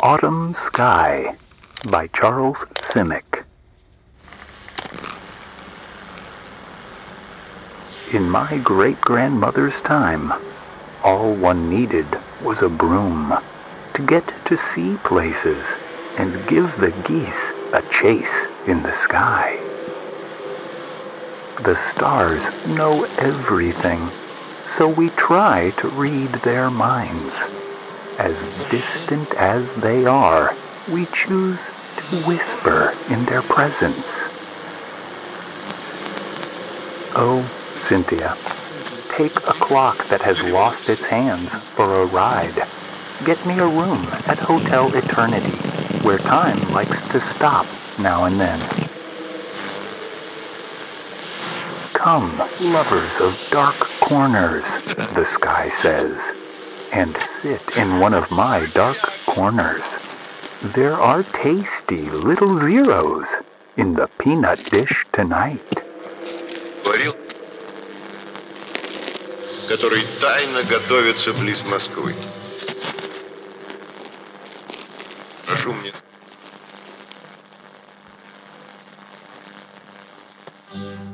Autumn Sky by Charles Simic. In my great grandmother's time, all one needed was a broom to get to see places and give the geese a chase in the sky. The stars know everything, so we try to read their minds. As distant as they are, we choose to whisper in their presence. Oh, Cynthia, take a clock that has lost its hands for a ride. Get me a room at Hotel Eternity, where time likes to stop now and then. Come, lovers of dark corners, the sky says, and sit in one of my dark corners. There are tasty little zeros in the peanut dish tonight. Который тайно готовится близ Москвы. Прошу мне. You.